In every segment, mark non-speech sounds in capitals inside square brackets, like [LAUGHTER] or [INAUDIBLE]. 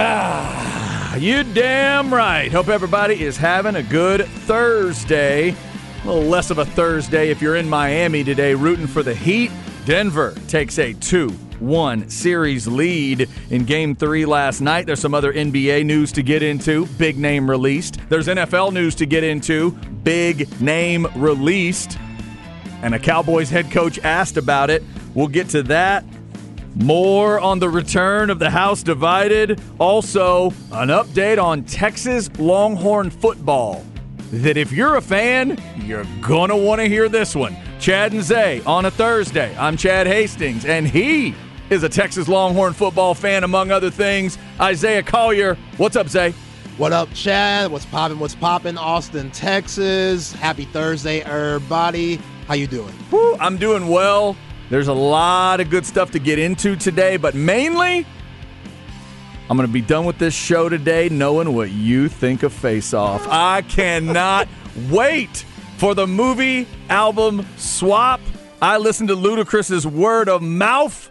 Ah, you damn right. Hope everybody is having a good Thursday. A little less of a Thursday if you're in Miami today rooting for the Heat. Denver takes a 2 1 series lead in game three last night. There's some other NBA news to get into, big name released. There's NFL news to get into, big name released. And a Cowboys head coach asked about it. We'll get to that more on the return of the House Divided. Also, an update on Texas Longhorn football. That if you're a fan, you're going to want to hear this one. Chad and Zay on a Thursday. I'm Chad Hastings, and he is a Texas Longhorn football fan, among other things. Isaiah Collier. What's up, Zay? What up, Chad? What's poppin'? What's poppin'? Austin, Texas. Happy Thursday, everybody. How you doing? Woo, I'm doing well. There's a lot of good stuff to get into today, but mainly, I'm going to be done with this show today knowing what you think of Face Off. I cannot [LAUGHS] wait for the movie album swap. I listened to Ludacris's word of mouth,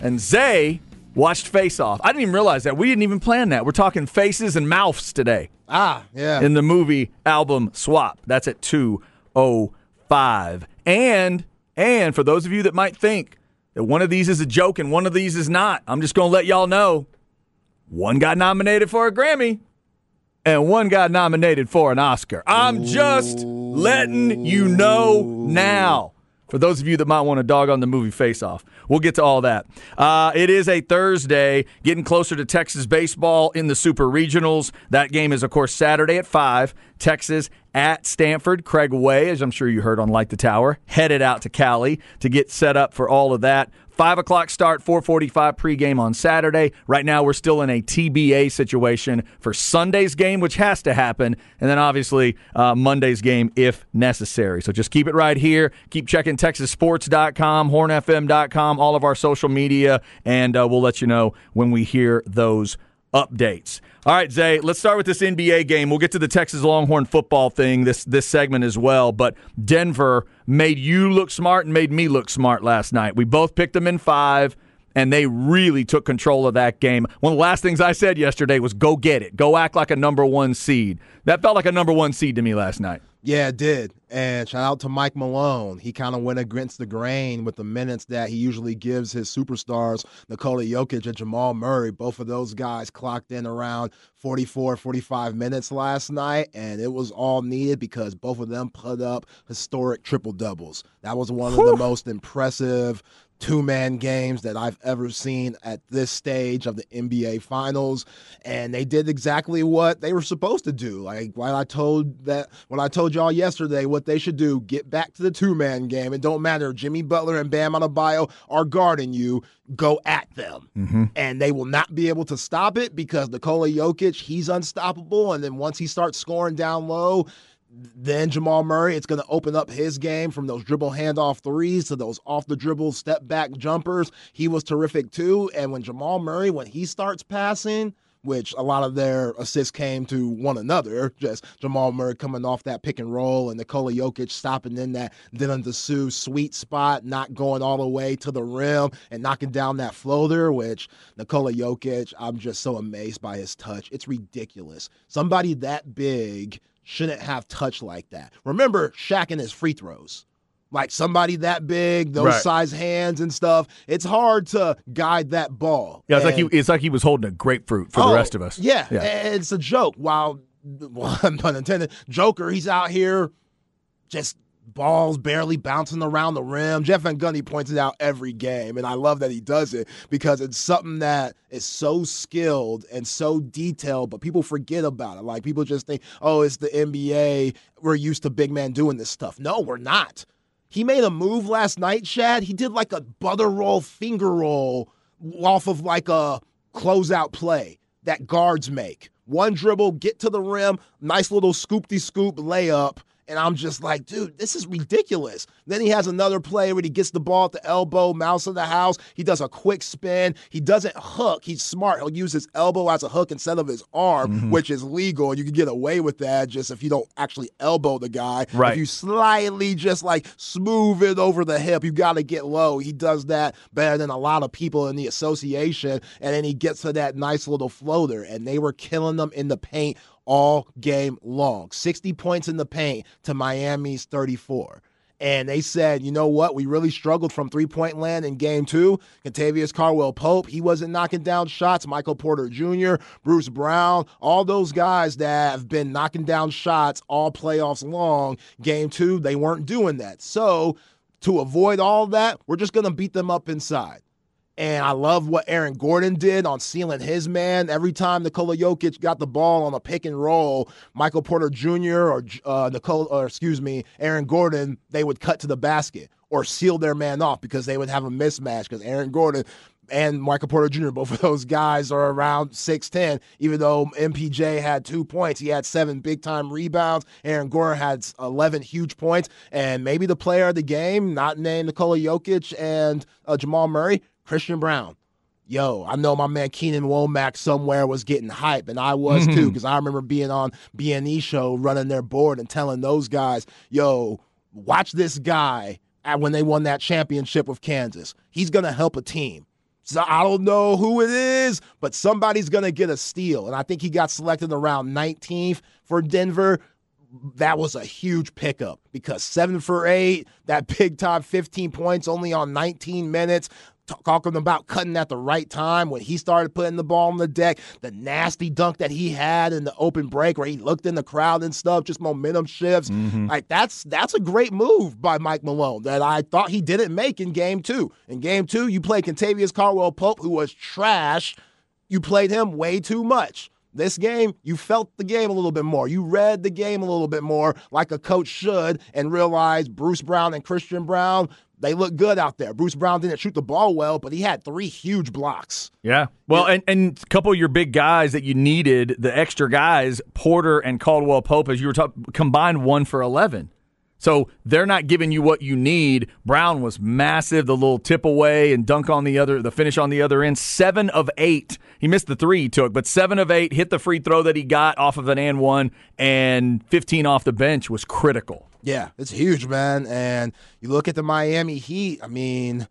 and Zay watched Face Off. I didn't even realize that. We didn't even plan that. We're talking faces and mouths today. Ah, yeah. In the movie album swap. That's at 205. And and for those of you that might think that one of these is a joke and one of these is not, I'm just going to let y'all know one got nominated for a Grammy and one got nominated for an Oscar. I'm just letting you know now. For those of you that might want to dog on the movie Face Off, we'll get to all that. Uh, it is a Thursday, getting closer to Texas baseball in the Super Regionals. That game is, of course, Saturday at 5. Texas at Stanford. Craig Way, as I'm sure you heard on Light the Tower, headed out to Cali to get set up for all of that. Five o'clock start, 4:45 pregame on Saturday. Right now, we're still in a TBA situation for Sunday's game, which has to happen, and then obviously uh, Monday's game if necessary. So just keep it right here. Keep checking TexasSports.com, HornFM.com, all of our social media, and uh, we'll let you know when we hear those updates. All right, Zay, let's start with this NBA game. We'll get to the Texas Longhorn football thing this this segment as well, but Denver made you look smart and made me look smart last night. We both picked them in 5 and they really took control of that game. One of the last things I said yesterday was go get it. Go act like a number 1 seed. That felt like a number 1 seed to me last night. Yeah, it did. And shout out to Mike Malone. He kind of went against the grain with the minutes that he usually gives his superstars, Nikola Jokic and Jamal Murray. Both of those guys clocked in around 44, 45 minutes last night, and it was all needed because both of them put up historic triple doubles. That was one of the most impressive two man games that I've ever seen at this stage of the NBA Finals, and they did exactly what they were supposed to do. Like what I told that when I told y'all yesterday what they should do: get back to the two man game. It don't matter. Jimmy Butler and Bam Adebayo are guarding you. Go at them, mm-hmm. and they will not be able to stop it because Nikola Jokic he's unstoppable, and then once he starts scoring down low then Jamal Murray, it's going to open up his game from those dribble handoff threes to those off the dribble step back jumpers. He was terrific too. And when Jamal Murray, when he starts passing, which a lot of their assists came to one another, just Jamal Murray coming off that pick and roll and Nikola Jokic stopping in that Dylan Disu sweet spot, not going all the way to the rim and knocking down that floater, which Nikola Jokic, I'm just so amazed by his touch. It's ridiculous. Somebody that big – shouldn't have touch like that. Remember Shaq and his free throws. Like somebody that big, those right. size hands and stuff. It's hard to guide that ball. Yeah, it's and, like he it's like he was holding a grapefruit for oh, the rest of us. Yeah, yeah. it's a joke. While well, [LAUGHS] pun intended, Joker, he's out here just balls barely bouncing around the rim. Jeff Van Gundy points it out every game, and I love that he does it because it's something that is so skilled and so detailed, but people forget about it. Like people just think, oh, it's the NBA. We're used to big men doing this stuff. No, we're not. He made a move last night, Chad. He did like a butter roll, finger roll off of like a closeout play that guards make. One dribble, get to the rim, nice little scoopty scoop layup and I'm just like, dude, this is ridiculous. Then he has another play where he gets the ball at the elbow, mouse of the house. He does a quick spin. He doesn't hook. He's smart. He'll use his elbow as a hook instead of his arm, mm-hmm. which is legal. And you can get away with that just if you don't actually elbow the guy. Right. If you slightly just like smooth it over the hip, you got to get low. He does that better than a lot of people in the association. And then he gets to that nice little floater. And they were killing them in the paint all game long. 60 points in the paint to Miami's 34. And they said, you know what? We really struggled from three point land in game two. Kentavious Caldwell Pope, he wasn't knocking down shots. Michael Porter Jr., Bruce Brown, all those guys that have been knocking down shots all playoffs long. Game two, they weren't doing that. So to avoid all that, we're just going to beat them up inside. And I love what Aaron Gordon did on sealing his man. Every time Nikola Jokic got the ball on a pick and roll, Michael Porter Jr. or uh, Nicole, or excuse me, Aaron Gordon, they would cut to the basket or seal their man off because they would have a mismatch because Aaron Gordon and Michael Porter Jr., both of those guys are around 6'10. Even though MPJ had two points, he had seven big time rebounds. Aaron Gordon had 11 huge points. And maybe the player of the game, not named Nikola Jokic and uh, Jamal Murray, Christian Braun. Yo, I know my man Keenan Womack somewhere was getting hype, and I was mm-hmm. too, because I remember being on BNE show running their board and telling those guys, yo, watch this guy when they won that championship with Kansas. He's gonna help a team. So I don't know who it is, but somebody's gonna get a steal. And I think he got selected around 19th for Denver that was a huge pickup because seven for eight, that big time 15 points only on 19 minutes talking about cutting at the right time when he started putting the ball on the deck, the nasty dunk that he had in the open break where he looked in the crowd and stuff, just momentum shifts. Mm-hmm. Like that's that's a great move by Mike Malone that I thought he didn't make in game two. In game two, you played Kentavious Caldwell Pope, who was trash. You played him way too much. This game, you felt the game a little bit more. You read the game a little bit more like a coach should and realized Bruce Brown and Christian Braun, they look good out there. Bruce Brown didn't shoot the ball well, but he had three huge blocks. Yeah. Well, and, and a couple of your big guys that you needed, the extra guys, Porter and Caldwell Pope, as you were talking, combined one for 11. So they're not giving you what you need. Braun was massive, the little tip away and dunk on the other, the finish on the other end. Seven of eight. He missed the three he took, but seven of eight hit the free throw that he got off of an and one, and 15 off the bench was critical. Yeah, it's huge, man. And you look at the Miami Heat, I mean,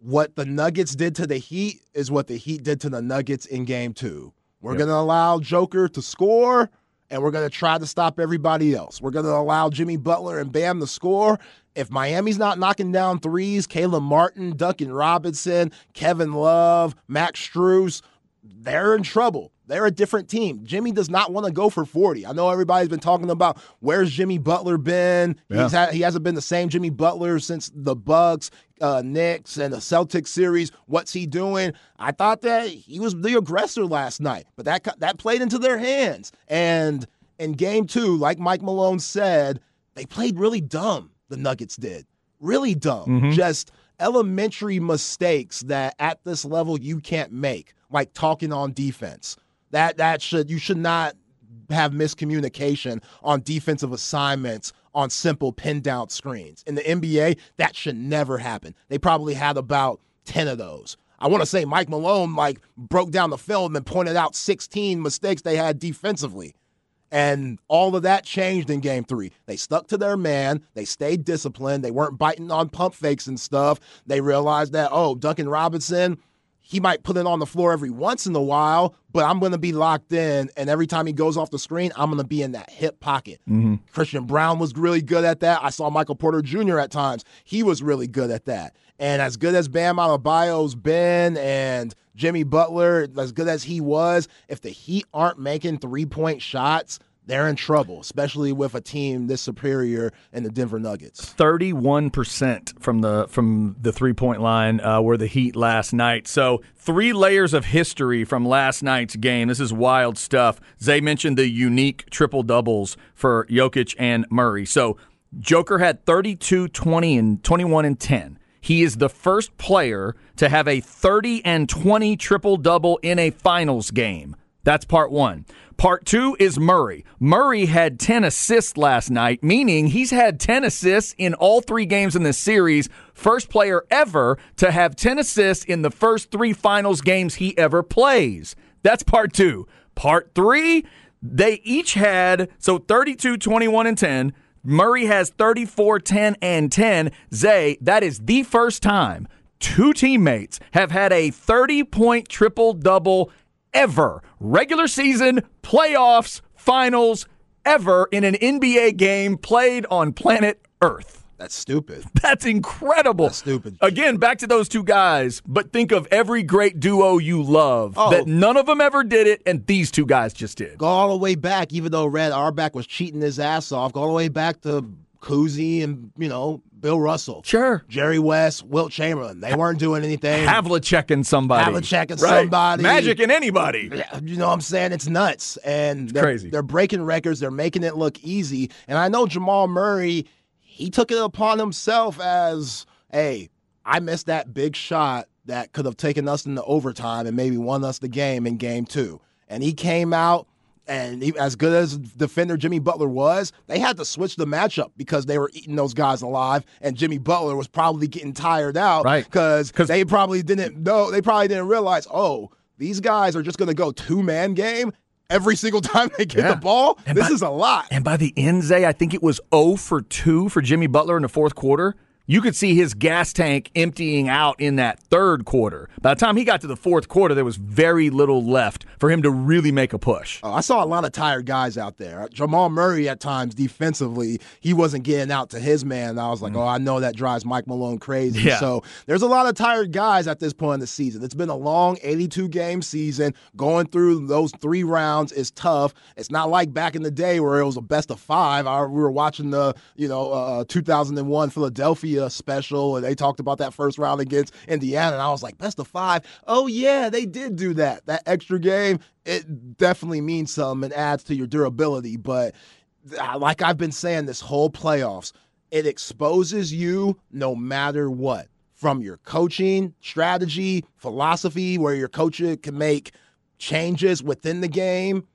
what the Nuggets did to the Heat is what the Heat did to the Nuggets in game two. We're yep. going to allow Joker to score, and we're going to try to stop everybody else. We're going to allow Jimmy Butler and Bam to score. If Miami's not knocking down threes, Caleb Martin, Duncan Robinson, Kevin Love, Max Strus, they're in trouble. They're a different team. Jimmy does not want to go for 40. I know everybody's been talking about where's Jimmy Butler been. Yeah. Had, he hasn't been the same Jimmy Butler since the Bucks, uh, Knicks, and the Celtics series. What's he doing? I thought that he was the aggressor last night, but that that played into their hands. And in game two, like Mike Malone said, they played really dumb. The Nuggets did really dumb. Mm-hmm. Just elementary mistakes that at this level you can't make, like talking on defense that that should you should not have miscommunication on defensive assignments on simple pin down screens. In the NBA, that should never happen. They probably had about 10 of those. I want to say Mike Malone like broke down the film and pointed out 16 mistakes they had defensively. And all of that changed in game three. They stuck to their man. They stayed disciplined. They weren't biting on pump fakes and stuff. They realized that, oh, Duncan Robinson, he might put it on the floor every once in a while, but I'm going to be locked in. And every time he goes off the screen, I'm going to be in that hip pocket. Mm-hmm. Christian Braun was really good at that. I saw Michael Porter Jr. at times. He was really good at that. And as good as Bam Adebayo's been and Jimmy Butler, as good as he was, if the Heat aren't making three point shots, they're in trouble, especially with a team this superior in the Denver Nuggets. Thirty-one percent from the from the three-point line uh, were the Heat last night. So three layers of history from last night's game. This is wild stuff. Zay mentioned the unique triple doubles for Jokic and Murray. So Joker had 32, 20, and 21 and 10. He is the first player to have a 30 and 20 triple double in a finals game. That's part one. Part two is Murray. Murray had 10 assists last night, meaning he's had 10 assists in all three games in this series. First player ever to have 10 assists in the first three finals games he ever plays. That's part two. Part three, they each had, so 32, 21, and 10. Murray has 34, 10, and 10. Zay, that is the first time two teammates have had a 30 point triple double ever. Regular season, playoffs, finals, ever in an NBA game played on planet Earth. That's stupid. [LAUGHS] That's incredible. That's stupid. Again, back to those two guys, but think of every great duo you love Oh. that none of them ever did it, and these two guys just did. Go all the way back, even though Red Auerbach was cheating his ass off. Go all the way back to Cousy and you know Bill Russell, Sure. Jerry West, Wilt Chamberlain. They weren't doing anything. Havlicek and somebody. Havlicek and Right. somebody. Magic and anybody. You know what I'm saying? It's nuts. And they're, crazy. They're breaking records. They're making it look easy. And I know Jamal Murray, he took it upon himself as, hey, I missed that big shot that could have taken us into overtime and maybe won us the game in game two. And he came out. And he, as good as defender Jimmy Butler was, they had to switch the matchup because they were eating those guys alive, and Jimmy Butler was probably getting tired out Right. because 'Cause- they probably didn't know. They probably didn't realize. Oh, these guys are just going to go two man game every single [LAUGHS] time they get Yeah. the ball. And this by- is a lot. And by the end, Zay, I think it was 0 for 2 for Jimmy Butler in the fourth quarter. You could see his gas tank emptying out in that third quarter. By the time he got to the fourth quarter, there was very little left for him to really make a push. Oh, I saw a lot of tired guys out there. Jamal Murray at times defensively, he wasn't getting out to his man. I was like, oh, I know that drives Mike Malone crazy. Yeah. So there's a lot of tired guys at this point in the season. It's been a long 82 game season. Going through those three rounds is tough. It's not like back in the day where it was a best of five. I, we were watching the you know uh, 2001 Philadelphia special, and they talked about that first round against Indiana, and I was like, best of five. Oh yeah, they did do that. That extra game, it definitely means something and adds to your durability. But uh, like I've been saying this whole playoffs, it exposes you no matter what. From your coaching strategy, philosophy, where your coach can make changes within the game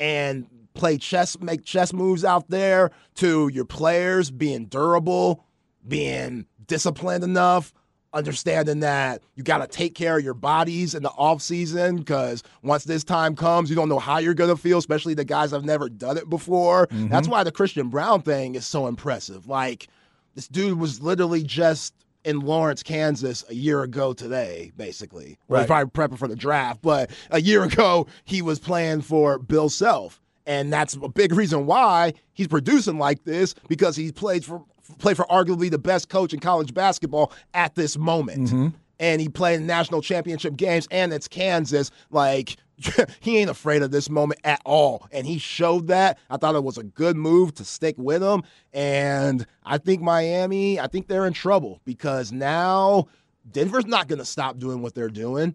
and play chess, make chess moves out there, to your players being durable, being disciplined enough, understanding that you got to take care of your bodies in the off season because once this time comes, you don't know how you're going to feel, especially the guys have never done it before. Mm-hmm. That's why the Christian Braun thing is so impressive. Like, this dude was literally just in Lawrence, Kansas a year ago today, basically. Well, he's Right. probably prepping for the draft, but a year [LAUGHS] ago he was playing for Bill Self. And that's a big reason why he's producing like this because he played for played for arguably the best coach in college basketball at this moment. Mm-hmm. And he played in national championship games and it's Kansas. Like [LAUGHS] he ain't afraid of this moment at all. And he showed that. I thought it was a good move to stick with him. And I think Miami, I think they're in trouble because now Denver's not going to stop doing what they're doing.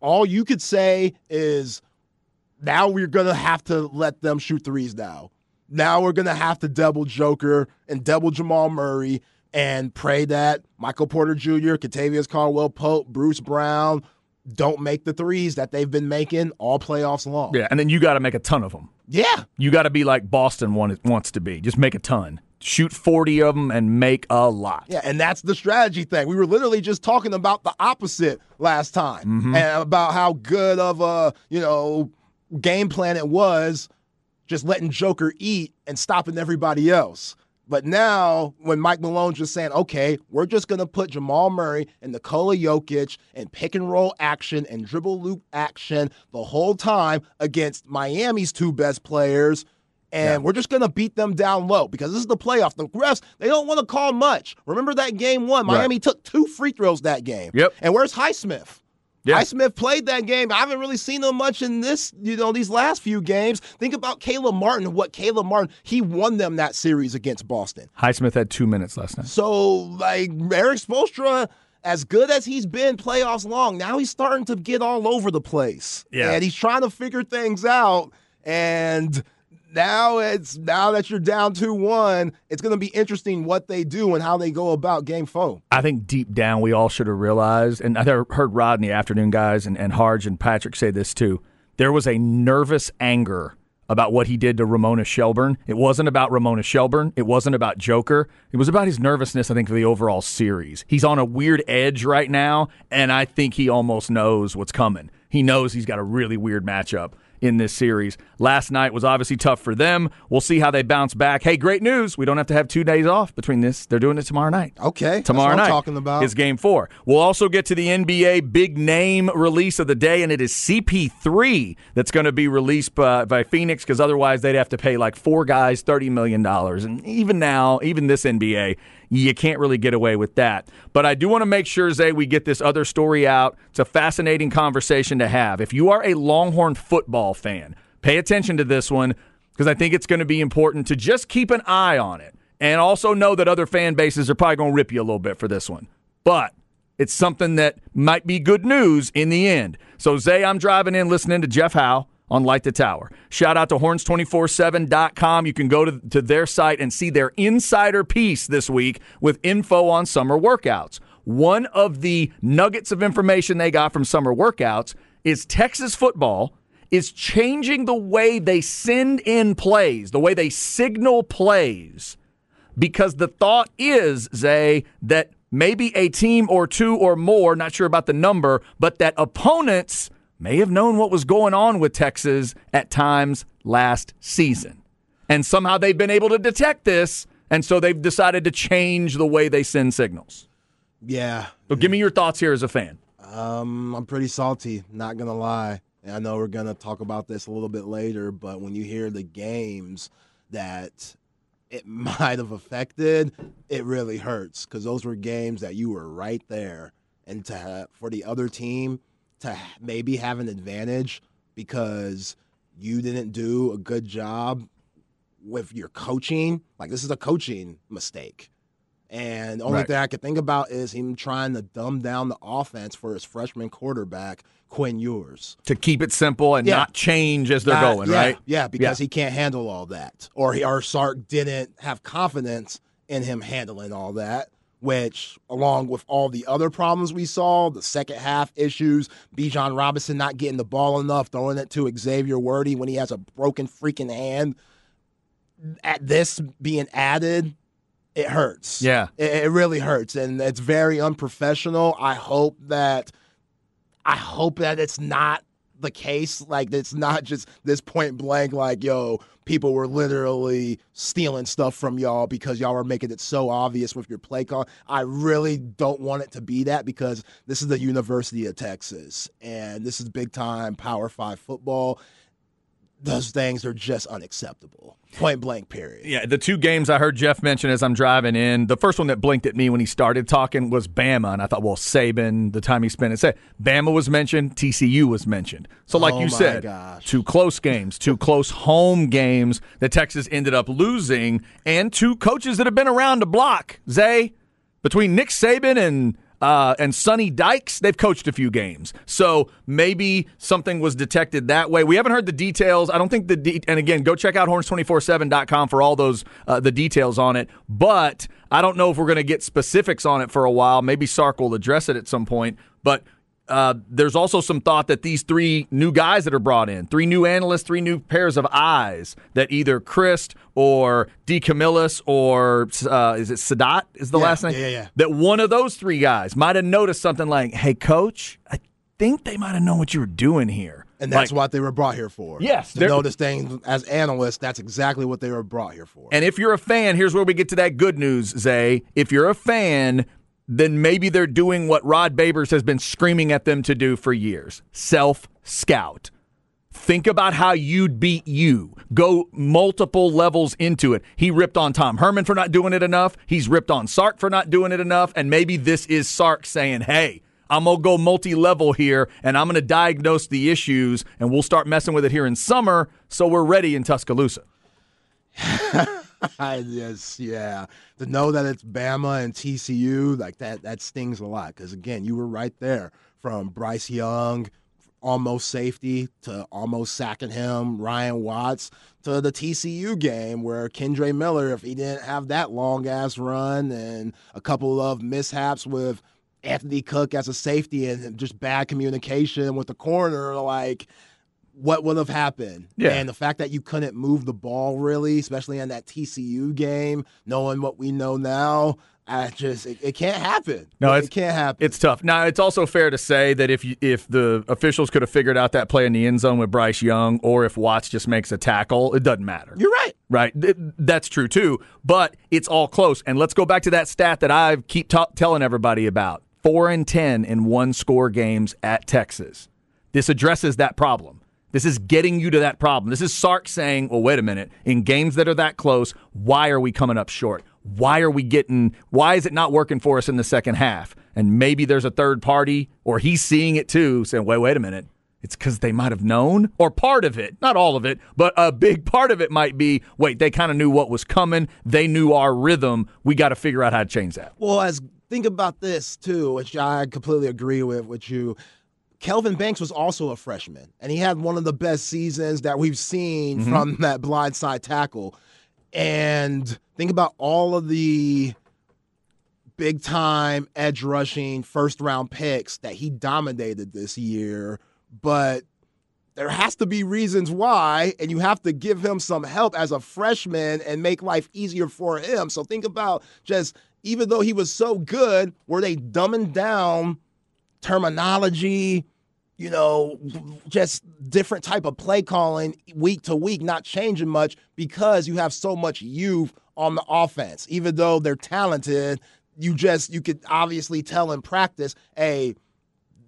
All you could say is now we're going to have to let them shoot threes now. Now we're going to have to double Joker and double Jamal Murray and pray that Michael Porter Jr., Kentavious Caldwell Pope, Bruce Brown don't make the threes that they've been making all playoffs long. Yeah, and then you got to make a ton of them. Yeah. You got to be like Boston want, wants to be. Just make a ton. Shoot 40 of them and make a lot. Yeah, and that's the strategy thing. We were literally just talking about the opposite last time mm-hmm. and about how good of a, you know, game plan it was just letting Joker eat and stopping everybody else. But now, when Mike Malone's just saying, okay, we're just going to put Jamal Murray and Nikola Jokic in pick and roll action and dribble loop action the whole time against Miami's two best players. And we're just going to beat them down low because this is the playoff. The refs, they don't want to call much. Remember that game one? Right. Miami took two free throws that game. Yep. And where's Highsmith? Yeah. Highsmith played that game. I haven't really seen him much in this, you know, these last few games. Think about Caleb Martin. What Caleb Martin, he won them that series against Boston. Highsmith had two minutes last night. So, like, Erik Spoelstra, as good as he's been playoffs long, now he's starting to get all over the place. Yeah. And he's trying to figure things out. And now it's now that you're down 2-1, it's going to be interesting what they do and how they go about game four. I think deep down we all should have realized, and I heard Rod in the afternoon guys and, and Harge and Patrick say this too. There was a nervous anger about what he did to Ramona Shelburne. It wasn't about Ramona Shelburne. It wasn't about Joker. It was about his nervousness, I think, for the overall series. He's on a weird edge right now, and I think he almost knows what's coming. He knows he's got a really weird matchup in this series. Last night was obviously tough for them. We'll see how they bounce back. Hey, great news. We don't have to have two days off between this. They're doing it tomorrow night. Okay. Tomorrow night. talking about. Is game four. We'll also get to the NBA big name release of the day, and it is CP3 that's going to be released by, by Phoenix because otherwise they'd have to pay like four guys $30 million. And even now, even this NBA, you can't really get away with that. But I do want to make sure, Zay, we get this other story out. It's a fascinating conversation to have. If you are a Longhorn football fan, pay attention to this one because I think it's going to be important to just keep an eye on it and also know that other fan bases are probably going to rip you a little bit for this one. But it's something that might be good news in the end. So, Zay, I'm driving in listening to Jeff Howe on Light the Tower. Shout out to horns247.com. You can go to, to their site and see their insider piece this week with info on summer workouts. One of the nuggets of information they got from summer workouts is Texas football is changing the way they send in plays, the way they signal plays. Because the thought is, Zay, that maybe a team or two or more, not sure about the number, but that opponents may have known what was going on with Texas at times last season. And somehow they've been able to detect this, and so they've decided to change the way they send signals. Yeah. So give me your thoughts here as a fan. Um, I'm pretty salty, not gonna lie. And I know we're gonna talk about this a little bit later, but when you hear the games that it [LAUGHS] might have affected, it really hurts because those were games that you were right there, and to have, for the other team to maybe have an advantage because you didn't do a good job with your coaching. Like this is a coaching mistake. And the only Right. thing I could think about is him trying to dumb down the offense for his freshman quarterback, Quinn Ewers. To keep it simple and Yeah. not change as they're Not- going, yeah, right? Yeah, because he can't handle all that. Or he, or Sark didn't have confidence in him handling all that, which along with all the other problems we saw, the second half issues, Bijan Robinson not getting the ball enough, throwing it to Xavier Worthy when he has a broken freaking hand. At this being added, it hurts. Yeah. It, it really hurts, and it's very unprofessional. I hope that, I hope that it's not the case. Like it's not just this point blank. Like yo, people were literally stealing stuff from y'all because y'all were making it so obvious with your play call. I really don't want it to be that because this is the University of Texas, and this is big time Power Five football. Those things are just unacceptable. Point blank. Period. Yeah, the two games I heard Jeff mention as I'm driving in, the first one that blinked at me when he started talking was Bama, and I thought, well, Saban, the time he spent it, said Bama was mentioned, TCU was mentioned. So, like Oh you said, gosh. two close games, two close home games that Texas ended up losing, and two coaches that have been around the block. Zay, between Nick Saban and uh, and Sonny Dykes, they've coached a few games. So maybe something was detected that way. We haven't heard the details. I don't think the de- and again, go check out horns247.com for all those uh, the details on it. But I don't know if we're going to get specifics on it for a while. Maybe Sark will address it at some point. But uh, there's also some thought that these three new guys that are brought in, three new analysts, three new pairs of eyes, that either Christ or D. Camillus or uh, is it Sadat is the Yeah, last name? yeah, yeah. That one of those three guys might have noticed something like, "Hey, coach, I think they might have known what you were doing here." And that's Like- what they were brought here for. Yes, To notice things as analysts, that's exactly what they were brought here for. And if you're a fan, here's where we get to that good news, Zay. If you're a fan, then maybe they're doing what Rod Babers has been screaming at them to do for years self scout. Think about how you'd beat you. Go multiple levels into it. He ripped on Tom Herman for not doing it enough. He's ripped on Sark for not doing it enough. And maybe this is Sark saying, hey, I'm going to go multi level here and I'm going to diagnose the issues and we'll start messing with it here in summer so we're ready in Tuscaloosa. [LAUGHS] [LAUGHS] yes, yeah. To know that it's Bama and TCU, like that, that stings a lot. Because again, you were right there from Bryce Young, almost safety to almost sacking him, Ryan Watts to the TCU game where Kendre Miller, if he didn't have that long ass run and a couple of mishaps with Anthony Cook as a safety and just bad communication with the corner, like what would have happened. Yeah. And the fact that you couldn't move the ball really, especially in that TCU game, knowing what we know now, I just it, it can't happen. No, it can't happen. It's tough. Now, it's also fair to say that if you, if the officials could have figured out that play in the end zone with Bryce Young, or if Watts just makes a tackle, it doesn't matter. You're right. Right, Th- that's true too. But it's all close. And let's go back to that stat that I keep ta- telling everybody about: four and ten in one score games at Texas. This addresses that problem. This is getting you to that problem. This is Sark saying, well, wait a minute. In games that are that close, why are we coming up short? Why are we getting, why is it not working for us in the second half? And maybe there's a third party, or he's seeing it too, saying, wait, wait a minute. It's because they might have known, or part of it, not all of it, but a big part of it might be wait, they kind of knew what was coming. They knew our rhythm. We got to figure out how to change that. Well, as think about this too, which I completely agree with with you. Kelvin Banks was also a freshman, and he had one of the best seasons that we've seen Mm-hmm. from that blindside tackle. And think about all of the big time edge rushing first round picks that he dominated this year, but there has to be reasons why, and you have to give him some help as a freshman and make life easier for him. So think about just even though he was so good, were they dumbing down terminology? You know, just different type of play calling week to week, not changing much because you have so much youth on the offense. Even though they're talented, you just you could obviously tell in practice, hey,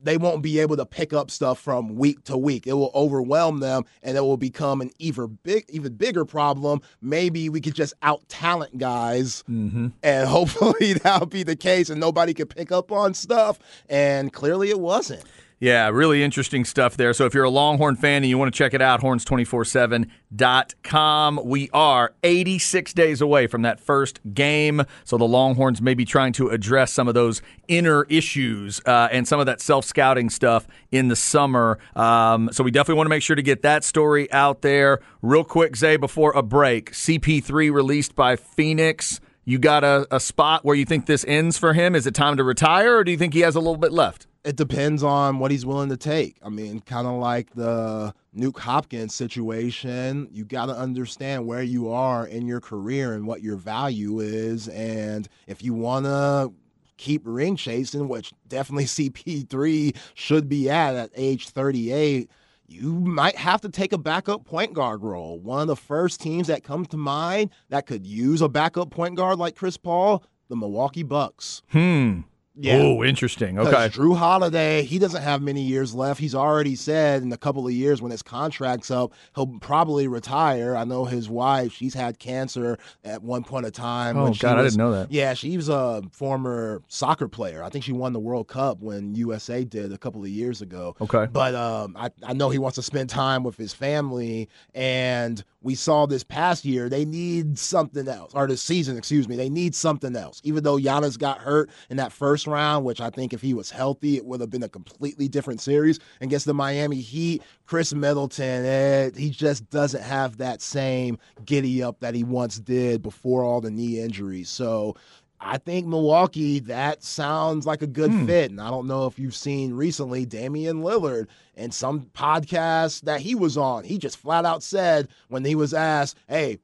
they won't be able to pick up stuff from week to week. It will overwhelm them and it will become an even big even bigger problem. Maybe we could just out talent guys mm-hmm. and [LAUGHS] hopefully that'll be the case and nobody could pick up on stuff. And clearly it wasn't. Yeah, really interesting stuff there. So if you're a Longhorn fan and you want to check it out, horns247.com. We are 86 days away from that first game. So the Longhorns may be trying to address some of those inner issues uh, and some of that self scouting stuff in the summer. Um, so we definitely want to make sure to get that story out there. Real quick, Zay, before a break CP3 released by Phoenix. You got a, a spot where you think this ends for him? Is it time to retire, or do you think he has a little bit left? It depends on what he's willing to take. I mean, kind of like the Nuk Hopkins situation, you got to understand where you are in your career and what your value is. And if you want to keep ring chasing, which definitely [LAUGHS] CP3 should be at at age 38, you might have to take a backup point guard role. One of the first teams that come to mind that could use a backup point guard like Chris Paul, the Milwaukee Bucks. Hmm. Yeah. Oh, interesting. Okay. Jrue Holiday, he doesn't have many years left. He's already said in a couple of years when his contract's up, he'll probably retire. I know his wife, she's had cancer at one point of time. Oh, God, I didn't know that. Yeah, she was a former soccer player. I think she won the World Cup when USA did a couple of years ago. Okay. But um, I, I know he wants to spend time with his family. And we saw this past year, they need something else, or this season, excuse me, they need something else. Even though Giannis got hurt in that first round, which I think if he was healthy, it would have been a completely different series against the Miami Heat. Khris Middleton, eh, he just doesn't have that same giddy up that he once did before all the knee injuries. So I think Milwaukee, that sounds like a good hmm. fit. And I don't know if you've seen recently Damian Lillard and some podcast that he was on. He just flat out said when he was asked, Hey,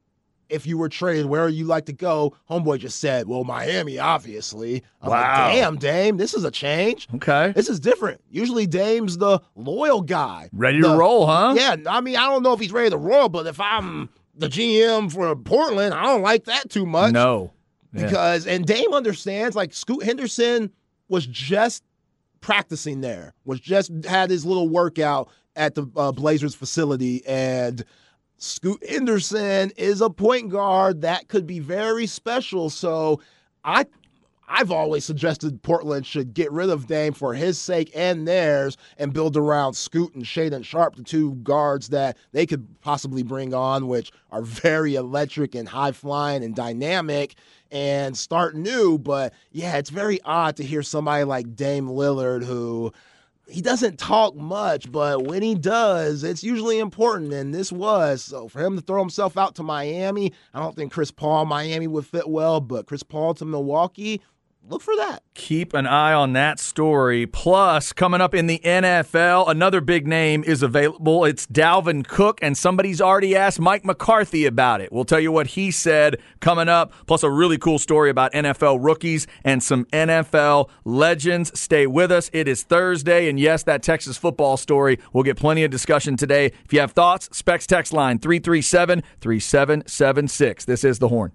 if you were traded, where would you like to go? Homeboy just said, Well, Miami, obviously. I'm like, Wow. damn, Dame, this is a change. Okay. This is different. Usually Dame's the loyal guy. Ready to roll, huh? Yeah, I mean, I don't know if he's ready to roll, but if I'm the GM for Portland, I don't like that too much No. Yeah. because and Dame understands like Scoot Henderson was just practicing there, was just had his little workout at the uh, Blazers facility and Scoot Henderson is a point guard that could be very special. So I I've always suggested Portland should get rid of Dame for his sake and theirs and build around Scoot and Shaedon Sharpe, the two guards that they could possibly bring on, which are very electric and high flying and dynamic and start new. But yeah, it's very odd to hear somebody like Dame Lillard who he doesn't talk much, but when he does, it's usually important. And this was. So for him to throw himself out to Miami, I don't think Chris Paul Miami would fit well, but Chris Paul to Milwaukee, look for that. Keep an eye on that story. Plus, coming up in the NFL, another big name is available. It's Dalvin Cook, and somebody's already asked Mike McCarthy about it. We'll tell you what he said coming up, plus a really cool story about NFL rookies and some NFL legends. Stay with us. It is Thursday, and yes, that Texas football story. We'll get plenty of discussion today. If you have thoughts, Specs text line 337 3776. This is The Horn.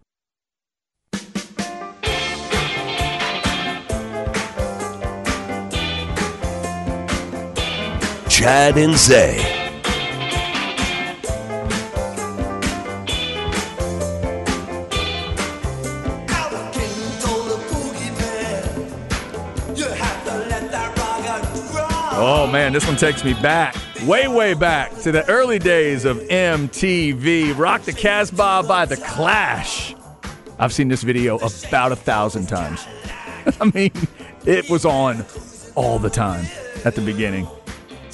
Chad and Zay. Oh man, this one takes me back, way, way back to the early days of MTV. Rock the Casbah by The Clash. I've seen this video about a thousand times. [LAUGHS] I mean, it was on all the time at the beginning.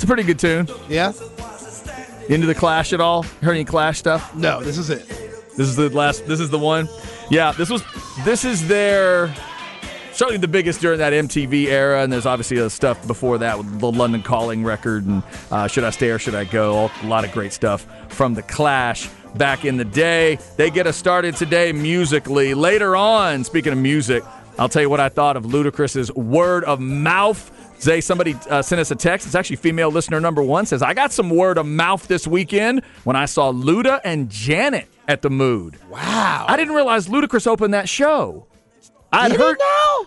It's a pretty good tune. Yeah? Into the Clash at all? Heard any Clash stuff? No, this is it. This is the last. This is the one. Yeah, this was. This is their certainly the biggest during that MTV era, and there's obviously the stuff before that with the London Calling record and uh, Should I Stay or Should I Go? A lot of great stuff from the Clash back in the day. They get us started today musically. Later on, speaking of music, I'll tell you what I thought of Ludacris's Word of Mouth. Zay, somebody uh, sent us a text. It's actually female listener number one. Says, I got some word of mouth this weekend when I saw Luda and Janet at the Mood. Wow. I didn't realize Ludacris opened that show. I'd You heard?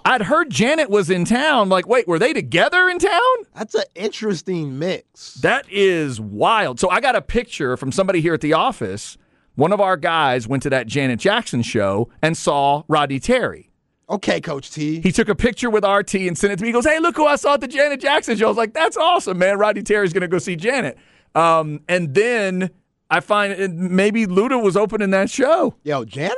I'd heard Janet was in town. Like, wait, were they together in town? That's an interesting mix. That is wild. So I got a picture from somebody here at the office. One of our guys went to that Janet Jackson show and saw Roddy Terry. Okay, Coach T. He took a picture with RT and sent it to me. He goes, "Hey, look who I saw at the Janet Jackson show." I was like, "That's awesome, man! Roddy Terry's going to go see Janet." Um, and then I find maybe Luda was opening that show. Yo, Janet?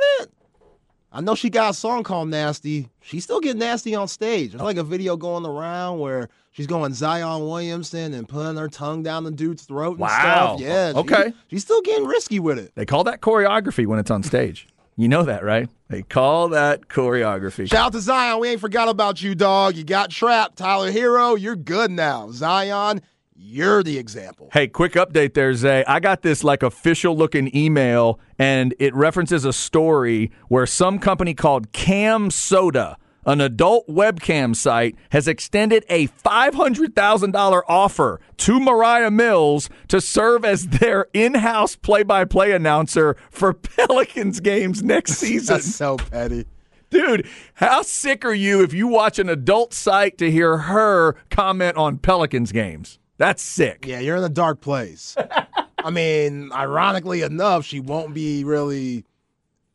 I know she got a song called Nasty. She's still getting nasty on stage. There's like a video going around where she's going Zion Williamson and putting her tongue down the dude's throat and Wow. stuff. Yeah. she- Okay. she's still getting risky with it. They call that choreography when it's on stage. You know that, right? They call that choreography. Shout out to Zion. We ain't forgot about you, dog. You got trapped. Tyler Herro, you're good now. Zion, you're the example. Hey, quick update there, Zay. I got this like official looking email, and it references a story where some company called CamSoda, an adult webcam site, has extended a $500,000 offer to Moriah Mills to serve as their in house play by play announcer for [LAUGHS] Pelicans games next [LAUGHS] season. That's so petty. Dude, how sick are you if you watch an adult site to hear her comment on Pelicans games? That's sick. Yeah, you're in a dark place. [LAUGHS] I mean, ironically enough, she won't be really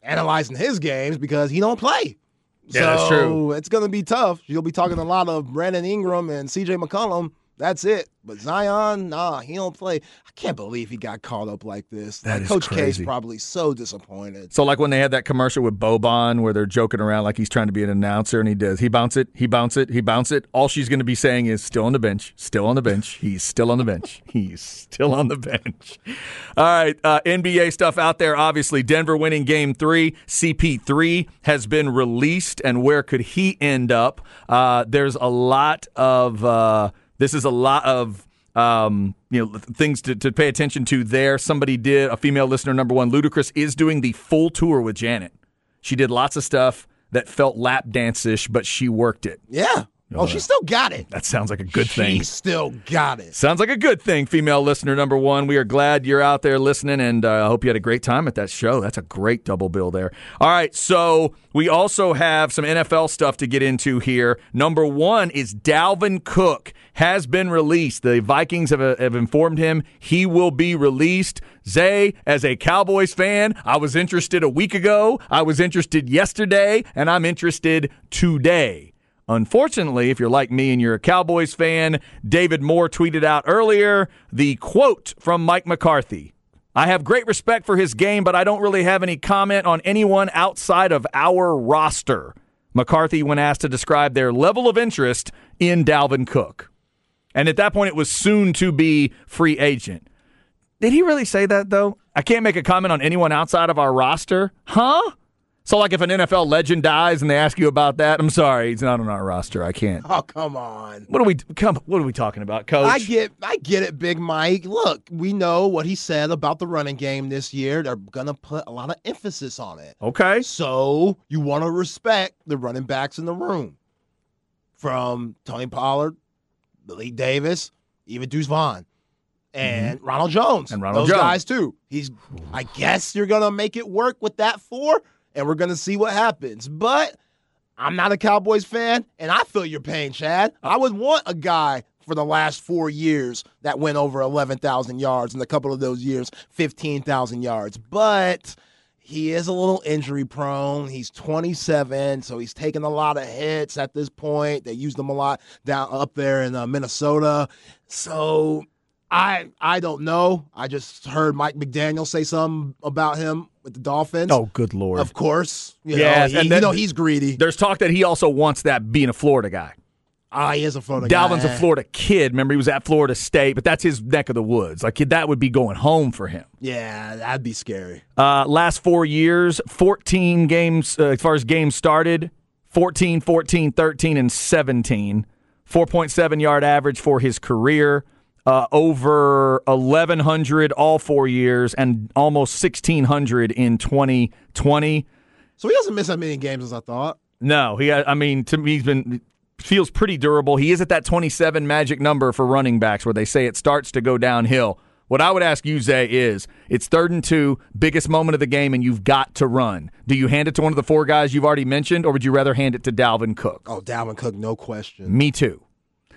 analyzing his games because he don't play. Yeah, that's true. It's gonna be tough. You'll be talking a lot of Brandon Ingram and CJ McCollum. That's it. But Zion, nah, he don't play. I can't believe he got called up like this. That Like, is Coach crazy. K's probably so disappointed. So like when they had that commercial with Boban where they're joking around like he's trying to be an announcer and he does he bounce it, he bounce it, he bounce it. All she's going to be saying is still on the bench, still on the bench, he's still on the bench, [LAUGHS] he's still on the bench. All right, uh, NBA stuff out there. Obviously, Denver winning Game Three. CP3 has been released, and where could he end up? Uh, there's a lot of uh, this is a lot of um, you know, things to, to pay attention to there. Somebody did, a female listener, number one, Ludacris is doing the full tour with Janet. She did lots of stuff that felt lap dance ish, but she worked it. Yeah. Oh, she still got it. That sounds like a good thing. she still got it. Sounds like a good thing, female listener number one. We are glad you're out there listening, and uh, I hope you had a great time at that show. That's a great double bill there. All right, so we also have some NFL stuff to get into here. Number one is Dalvin Cook has been released. The Vikings have, uh, have informed him he will be released. Zay, as a Cowboys fan, I was interested a week ago, I was interested yesterday, and I'm interested today. Unfortunately, if you're like me and you're a Cowboys fan, David Moore tweeted out earlier the quote from Mike McCarthy. I have great respect for his game, but I don't really have any comment on anyone outside of our roster. McCarthy, when asked to describe their level of interest in Dalvin Cook. And at that point, it was soon to be free agent. Did he really say that, though? I can't make a comment on anyone outside of our roster. Huh? So, like, if an NFL legend dies and they ask you about that, I'm sorry, he's not on our roster. I can't. Oh, come on. What are we come? What are we talking about, Coach? I get, I get it, Big Mike. Look, we know what he said about the running game this year. They're gonna put a lot of emphasis on it. Okay. So you want to respect the running backs in the room, from Tony Pollard, Malik Davis, even Deuce Vaughn, and mm-hmm. Ronald Jones, and Ronald those Jones. guys too. He's, I guess you're gonna make it work with that four, and we're gonna see what happens. But I'm not a Cowboys fan, and I feel your pain, Chad. I would want a guy for the last four years that went over 11,000 yards, and a couple of those years, 15,000 yards. But he is a little injury prone. He's 27, so he's taking a lot of hits at this point. They used him a lot down up there in uh, Minnesota. So I I don't know. I just heard Mike McDaniel say something about him with the Dolphins. Oh, good lord! Of course, you yeah, know, he, and then, you know he's greedy. There's talk that he also wants that being a Florida guy. Ah, he is a Florida Dalvin's guy. a Florida kid. Remember, he was at Florida State, but that's his neck of the woods. Like that would be going home for him. Yeah, that'd be scary. Uh, last four years, 14 games uh, as far as games started 14, 14, 13, and 17. 4.7 yard average for his career. Uh, over 1,100 all four years and almost 1,600 in 2020. So he doesn't miss as many games as I thought. No, he. I mean, to me, he's been feels pretty durable. He is at that 27 magic number for running backs where they say it starts to go downhill. What I would ask you, Zay, is it's third and two, biggest moment of the game, and you've got to run. Do you hand it to one of the four guys you've already mentioned, or would you rather hand it to Dalvin Cook? Oh, Dalvin Cook, no question. Me too.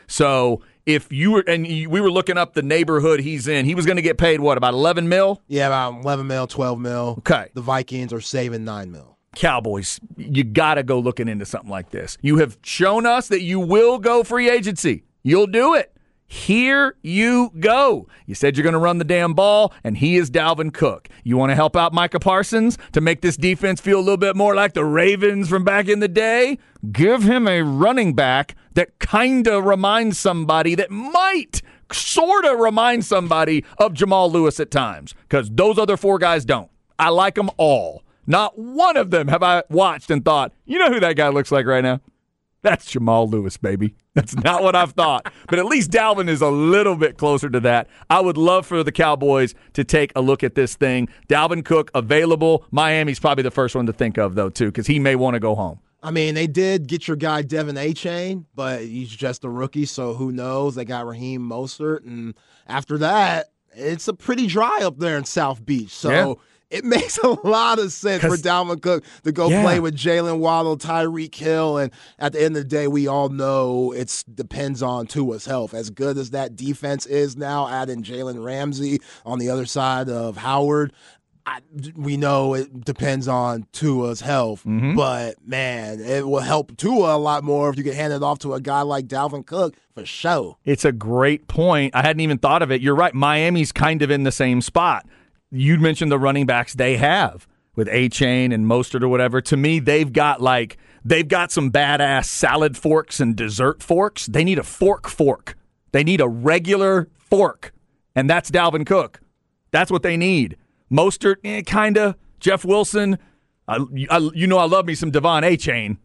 So if you were, and we were looking up the neighborhood he's in, he was going to get paid what, about 11 mil? Yeah, about 11 mil, 12 mil. Okay. The Vikings are saving 9 mil. Cowboys, you got to go looking into something like this. You have shown us that you will go free agency. You'll do it. Here you go. You said you're going to run the damn ball, and he is Dalvin Cook. You want to help out Micah Parsons to make this defense feel a little bit more like the Ravens from back in the day? Give him a running back that kind of reminds somebody that might sort of remind somebody of Jamal Lewis at times, because those other four guys don't. I like them all. Not one of them have I watched and thought, you know who that guy looks like right now? That's Jamal Lewis, baby. That's not what I've thought. But at least Dalvin is a little bit closer to that. I would love for the Cowboys to take a look at this thing. Dalvin Cook available. Miami's probably the first one to think of, though, too, because he may want to go home. I mean, they did get your guy Devin Achane, but he's just a rookie, so who knows? They got Raheem Mostert, and after that, it's a pretty dry up there in South Beach. So Yeah. It makes a lot of sense for Dalvin Cook to go Yeah. play with Jaylen Waddle, Tyreek Hill, and at the end of the day, we all know it depends on Tua's health. As good as that defense is now, adding Jalen Ramsey on the other side of Howard. I, we know it depends on Tua's health, Mm-hmm. but man, it will help Tua a lot more if you can hand it off to a guy like Dalvin Cook for sure. It's a great point. I hadn't even thought of it. You're right. Miami's kind of in the same spot. You mentioned the running backs they have with Achane and Mostert or whatever. To me, they've got like they've got some badass salad forks and dessert forks. They need a fork fork. They need a regular fork, and that's Dalvin Cook. That's what they need. Mostert, eh, kind of. Jeff Wilson, I, I, you know I love me some Devon Achane.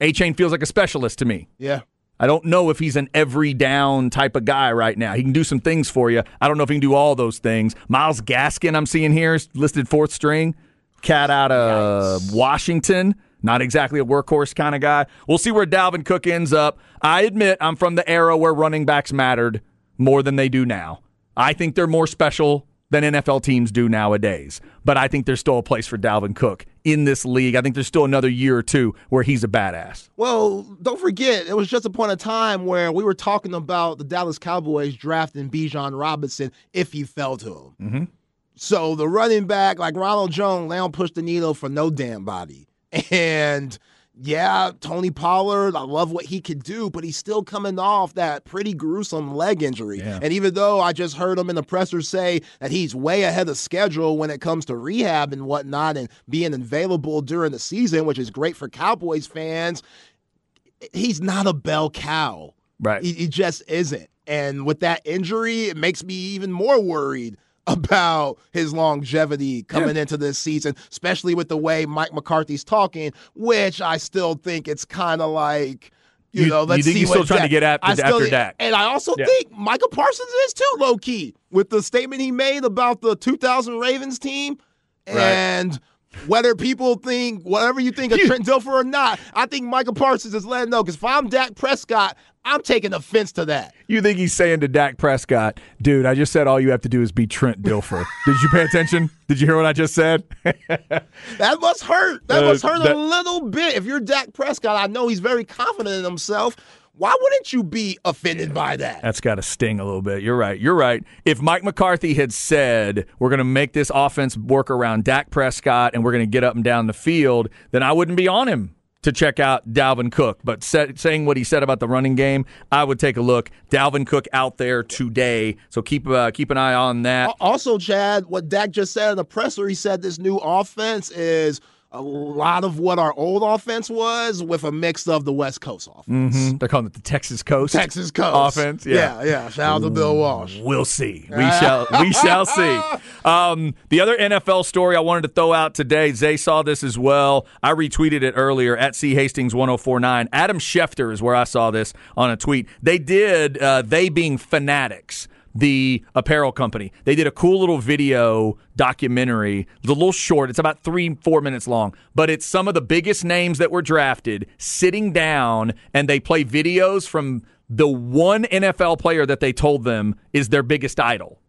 A Chain feels like a specialist to me. Yeah. I don't know if he's an every down type of guy right now. He can do some things for you. I don't know if he can do all those things. Myles Gaskin, I'm seeing here, is listed fourth string. Cat out of Washington. Not exactly a workhorse kind of guy. We'll see where Dalvin Cook ends up. I admit I'm from the era where running backs mattered more than they do now. I think they're more special than NFL teams do nowadays. But I think there's still a place for Dalvin Cook in this league. I think there's still another year or two where he's a badass. Well, don't forget, it was just a point of time where we were talking about the Dallas Cowboys drafting Bijan Robinson if he fell to him. Mm-hmm. So the running back, like Ronald Jones, they don't push the needle for no damn body. [LAUGHS] And yeah, Tony Pollard, I love what he could do, but he's still coming off that pretty gruesome leg injury. Yeah. And even though I just heard him in the presser say that he's way ahead of schedule when it comes to rehab and whatnot and being available during the season, which is great for Cowboys fans, he's not a bell cow. Right. He, he just isn't. And with that injury, it makes me even more worried about his longevity coming yeah. into this season, especially with the way Mike McCarthy's talking, which I still think it's kind of like. You, you, know, let's you think see he's still trying Dak, to get at, after, still, after Dak. And I also yeah. think Micah Parsons is too, low key, with the statement he made about the 2000 Ravens team. And right. whether people think, whatever you think of [LAUGHS] Trent Dilfer or not, I think Micah Parsons is letting know. Because if I'm Dak Prescott, I'm taking offense to that. You think he's saying to Dak Prescott, dude, I just said all you have to do is be Trent Dilfer. [LAUGHS] Did you pay attention? Did you hear what I just said? [LAUGHS] that must hurt. That uh, must hurt that, a little bit. If you're Dak Prescott, I know he's very confident in himself. Why wouldn't you be offended by that? That's got to sting a little bit. You're right. You're right. If Mike McCarthy had said, we're going to make this offense work around Dak Prescott and we're going to get up and down the field, then I wouldn't be on him to check out Dalvin Cook. But set, saying what he said about the running game, I would take a look. Dalvin Cook out there today, so keep uh, keep an eye on that. Also, Chad, what Dak just said in the presser, he said this new offense is – a lot of what our old offense was with a mix of the West Coast offense. Mm-hmm. They're calling it the Texas Coast Texas Coast offense. Yeah, yeah. yeah. Shout out to Bill Walsh. We'll see. We shall. We [LAUGHS] shall see. Um, the other NFL story I wanted to throw out today. Zay saw this as well. I retweeted it earlier at C Hastings 1049. Adam Schefter is where I saw this on a tweet. They did. Uh, they being Fanatics the apparel company. They did a cool little video documentary. It's a little short. It's about three, four minutes long, but it's some of the biggest names that were drafted sitting down and they play videos from the one NFL player that they told them is their biggest idol.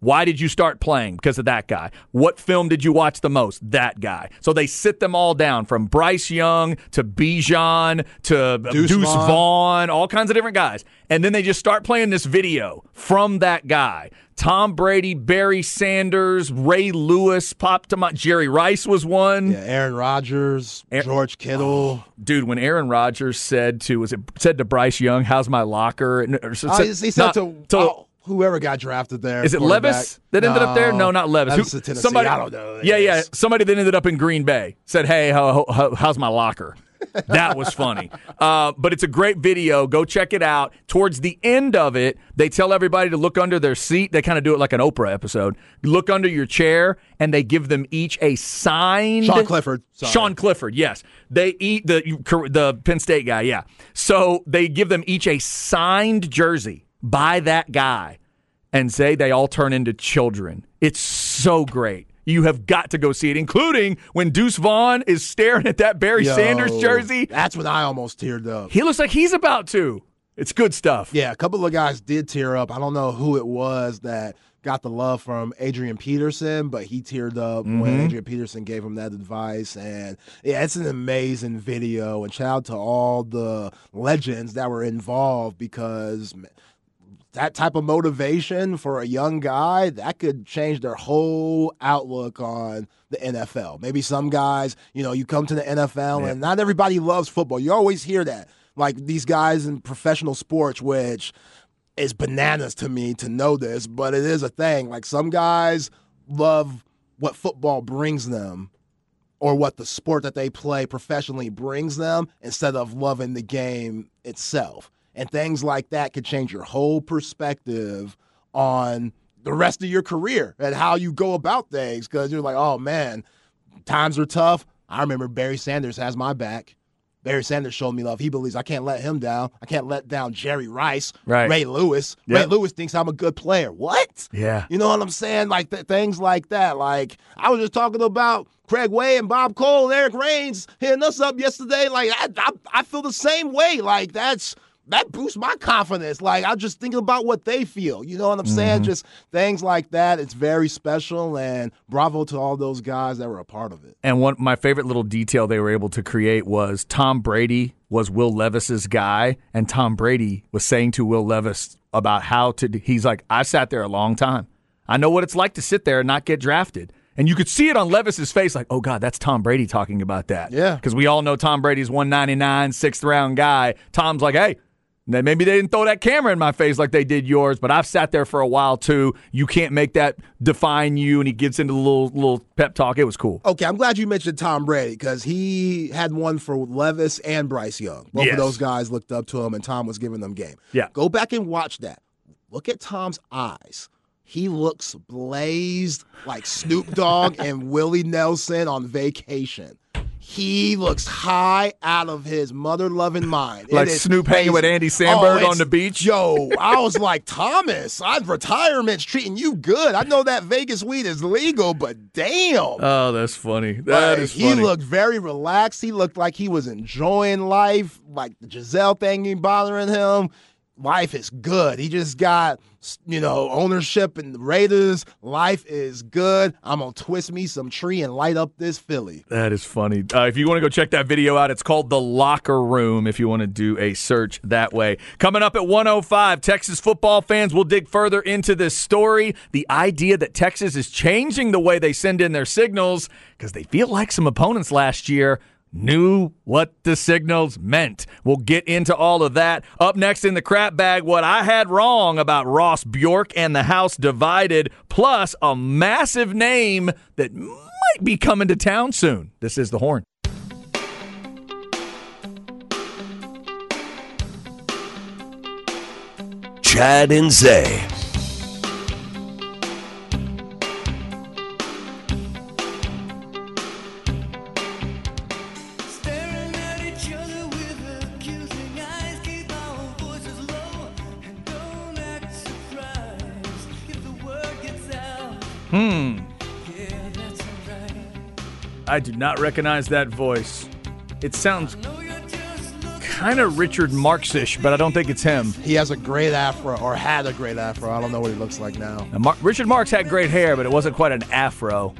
Why did you start playing? Because of that guy. What film did you watch the most? That guy. So they sit them all down from Bryce Young to Bijan to Deuce, Deuce Vaughn. Vaughn, all kinds of different guys. And then they just start playing this video from that guy. Tom Brady, Barry Sanders, Ray Lewis popped to my Jerry Rice was one. Yeah, Aaron Rodgers, Aaron, George Kittle. Oh, dude, when Aaron Rodgers said to was it said to Bryce Young, "How's my locker?" Or, said, uh, he said not, to, to oh, whoever got drafted there. Is it Levis that ended no, up there? No, not Levis. Who, Somebody, I don't know. Yeah, yeah. Somebody that ended up in Green Bay said, "Hey, how, how, how's my locker?" that was funny. [LAUGHS] Uh, but it's a great video. Go check it out. Towards the end of it, they tell everybody to look under their seat. They kind of do it like an Oprah episode. Look under your chair, and they give them each a signed Sean Clifford. Sorry. Sean Clifford. Yes, they eat the the Penn State guy. Yeah. So they give them each a signed jersey by that guy, and say they all turn into children. It's so great. You have got to go see it, including when Deuce Vaughn is staring at that Barry Yo, Sanders jersey. That's when I almost teared up. He looks like he's about to. It's good stuff. Yeah, a couple of guys did tear up. I don't know who it was that got the love from Adrian Peterson, but he teared up mm-hmm. when Adrian Peterson gave him that advice. And yeah, it's an amazing video. And shout out to all the legends that were involved because that type of motivation for a young guy that could change their whole outlook on the NFL. Maybe some guys, you know, you come to the NFL yeah. and not everybody loves football. You always hear that. Like these guys in professional sports, which is bananas to me to know this, but it is a thing. Like some guys love what football brings them or what the sport that they play professionally brings them instead of loving the game itself and things like that could change your whole perspective on the rest of your career and how you go about things because you're like, oh man, times are tough. I remember Barry Sanders has my back. Barry Sanders showed me love. He believes I can't let him down. I can't let down Jerry Rice, Right. Ray Lewis. Yep. Ray Lewis thinks I'm a good player. What? Yeah. You know what I'm saying? Like th- things like that. Like I was just talking about Craig Way and Bob Cole and Eric Rains hitting us up yesterday. Like I, I, I feel the same way. Like that's that boosts my confidence. Like I'm just thinking about what they feel. You know what I'm saying? Mm-hmm. Just things like that. It's very special and bravo to all those guys that were a part of it. And one my favorite little detail they were able to create was Tom Brady was Will Levis's guy, and Tom Brady was saying to Will Levis about how to. He's like, I sat there a long time. I know what it's like to sit there and not get drafted. And you could see it on Levis's face, like, oh God, that's Tom Brady talking about that. Yeah. Because we all know Tom Brady's 199, sixth round guy. Tom's like, hey, then maybe they didn't throw that camera in my face like they did yours, but I've sat there for a while too. You can't make that define you. And he gets into the little little pep talk. It was cool. Okay, I'm glad you mentioned Tom Brady because he had one for Levis and Bryce Young. Both Yes. of those guys looked up to him, and Tom was giving them game. Yeah. Go back and watch that. Look at Tom's eyes. He looks blazed like Snoop Dogg and Willie Nelson on vacation. He looks high out of his mother loving mind. It Like is Snoop hanging with. Andy oh, Samberg it's- on the beach? Yo, I was like, Thomas, I retirement's treating you good. I know that Vegas weed is legal, but damn. Oh, that's funny. That Like, is he funny. looked very relaxed. He looked like he was enjoying life. Like the Gisele thing ain't bothering him. Life is good. He just got, you know, ownership in the Raiders. Life is good. I'm gonna twist me some tree and light up this Philly. that is funny. Uh, if you want to go check that video out, it's called The Locker Room if you want to do a search that way. Coming up at 105, Texas football fans will dig further into this story. The idea that Texas is changing the way they send in their signals because they feel like some opponents last year knew what the signals meant. We'll get into all of that. Up next in the crap bag, what I had wrong about Ross Bjork and the House Divided, plus a massive name that might be coming to town soon. This is The Horn. Chad and Zay. I do not recognize that voice. It sounds No, you're just looking. kind of Richard Marxish, but I don't think it's him. He has a great afro, or had a great afro. I don't know what he looks like now. Now, Mar- Richard Marx had great hair, but it wasn't quite an afro.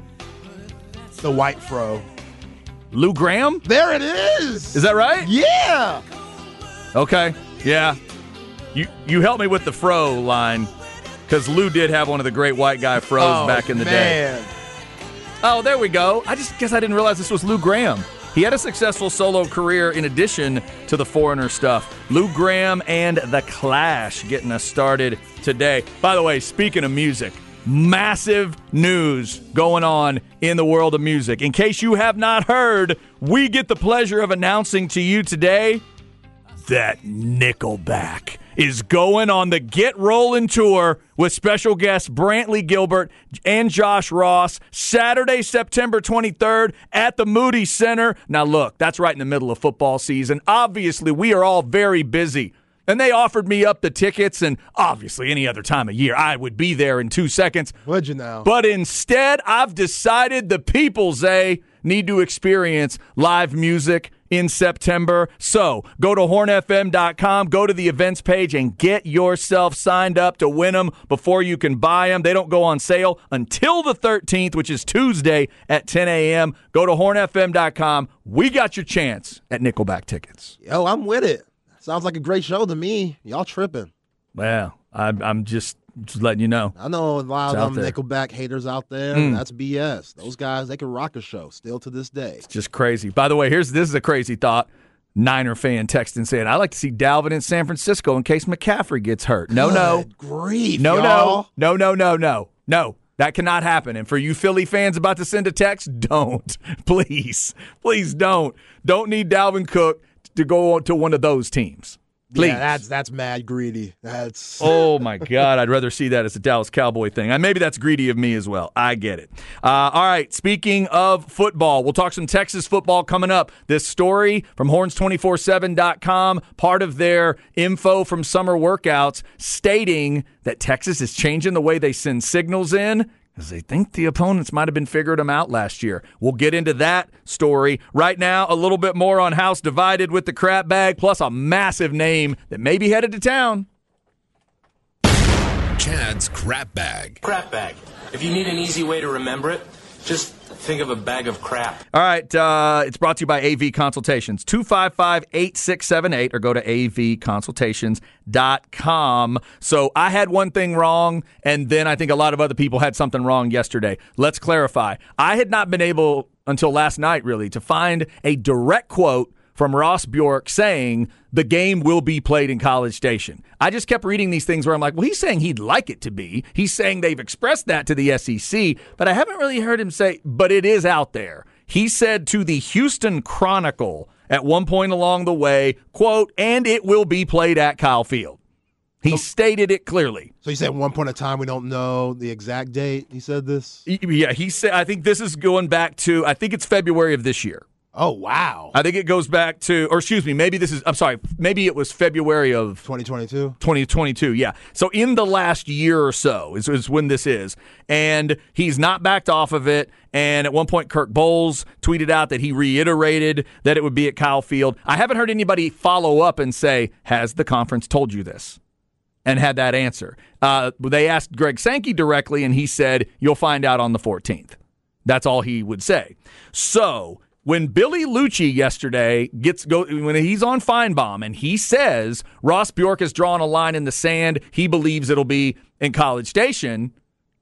The white fro. Lou Gramm? There it is. Is that right? Yeah. Okay. Yeah. You you helped me with the fro line because Lou did have one of the great white guy fros Oh, back in the day. Oh, there we go. I just guess I didn't realize this was Lou Gramm. He had a successful solo career in addition to the Foreigner stuff. Lou Gramm and The Clash getting us started today. By the way, speaking of music, massive news going on in the world of music. In case you have not heard, we get the pleasure of announcing to you today that Nickelback is going on the Get Rolling tour with special guests Brantley Gilbert and Josh Ross Saturday, September 23rd at the Moody Center. Now, look, that's right in the middle of football season. Obviously, we are all very busy. And they offered me up the tickets, and obviously, any other time of year, I would be there in two seconds. Would you now? But instead, I've decided the people, Zay, need to experience live music in September. So go to hornfm.com, go to the events page, and get yourself signed up to win them before you can buy them. They don't go on sale until the 13th, which is Tuesday at 10 a.m. Go to hornfm.com. We got your chance at Nickelback tickets. Yo, I'm with it. Sounds like a great show to me. Y'all tripping. Well, I'm, I'm just, just letting you know. I know a lot It's of them. Nickelback haters out there. Mm. That's BS. Those guys, they can rock a show still to this day. It's just crazy. By the way, here's this is a crazy thought. Niner fan texting saying, "I like to see Dalvin in San Francisco in case McCaffrey gets hurt." No, no, grief, no, y'all. no, no, no, no, no, no. That cannot happen. And for you Philly fans about to send a text, [LAUGHS] don't. Please, please don't. Don't need Dalvin Cook to go on to one of those teams. Please. Yeah, that's that's mad greedy. That's [LAUGHS] Oh my God! I'd rather see that as a Dallas Cowboy thing. And maybe that's greedy of me as well. I get it. Uh, all right. Speaking of football, we'll talk some Texas football coming up. This story from Horns247.com, part of their info from summer workouts, stating that Texas is changing the way they send signals in because they think the opponents might have been figured them out last year. We'll get into that story right now. A little bit more on House divided with the crap bag, plus a massive name that may be headed to town. Chad's crap bag. Crap bag. If you need an easy way to remember it, just think of a bag of crap. All right, uh, it's brought to you by AV Consultations. 255 8678 or go to avconsultations.com. So I had one thing wrong, and then I think a lot of other people had something wrong yesterday. Let's clarify. I had not been able until last night, really, to find a direct quote from Ross Bjork saying the game will be played in College Station. I just kept reading these things where I'm like, well, he's saying he'd like it to be. He's saying they've expressed that to the SEC, but I haven't really heard him say, but it is out there. He said to the Houston Chronicle at one point along the way, quote, and it will be played at Kyle Field. He stated it clearly. so. he said at one point in time we don't know the exact date. He said this. Yeah, he said, I think this is going back to, I think it's February of this year. Oh wow, I think it goes back to, or excuse me, maybe this is, I'm sorry, maybe it was February of 2022. 2022. Yeah. So in the last year or so is, is when this is. And he's not backed off of it. And at one point, Kirk Bohls tweeted out that he reiterated that it would be at Kyle Field. I haven't heard anybody follow up and say, Has the conference told you this? And had that answer. Uh, they asked Greg Sankey directly, and he said, You'll find out on the 14th. That's all he would say. So when Billy Liucci yesterday gets go when he's on Finebaum and he says Ross Bjork has drawn a line in the sand, he believes it'll be in College Station.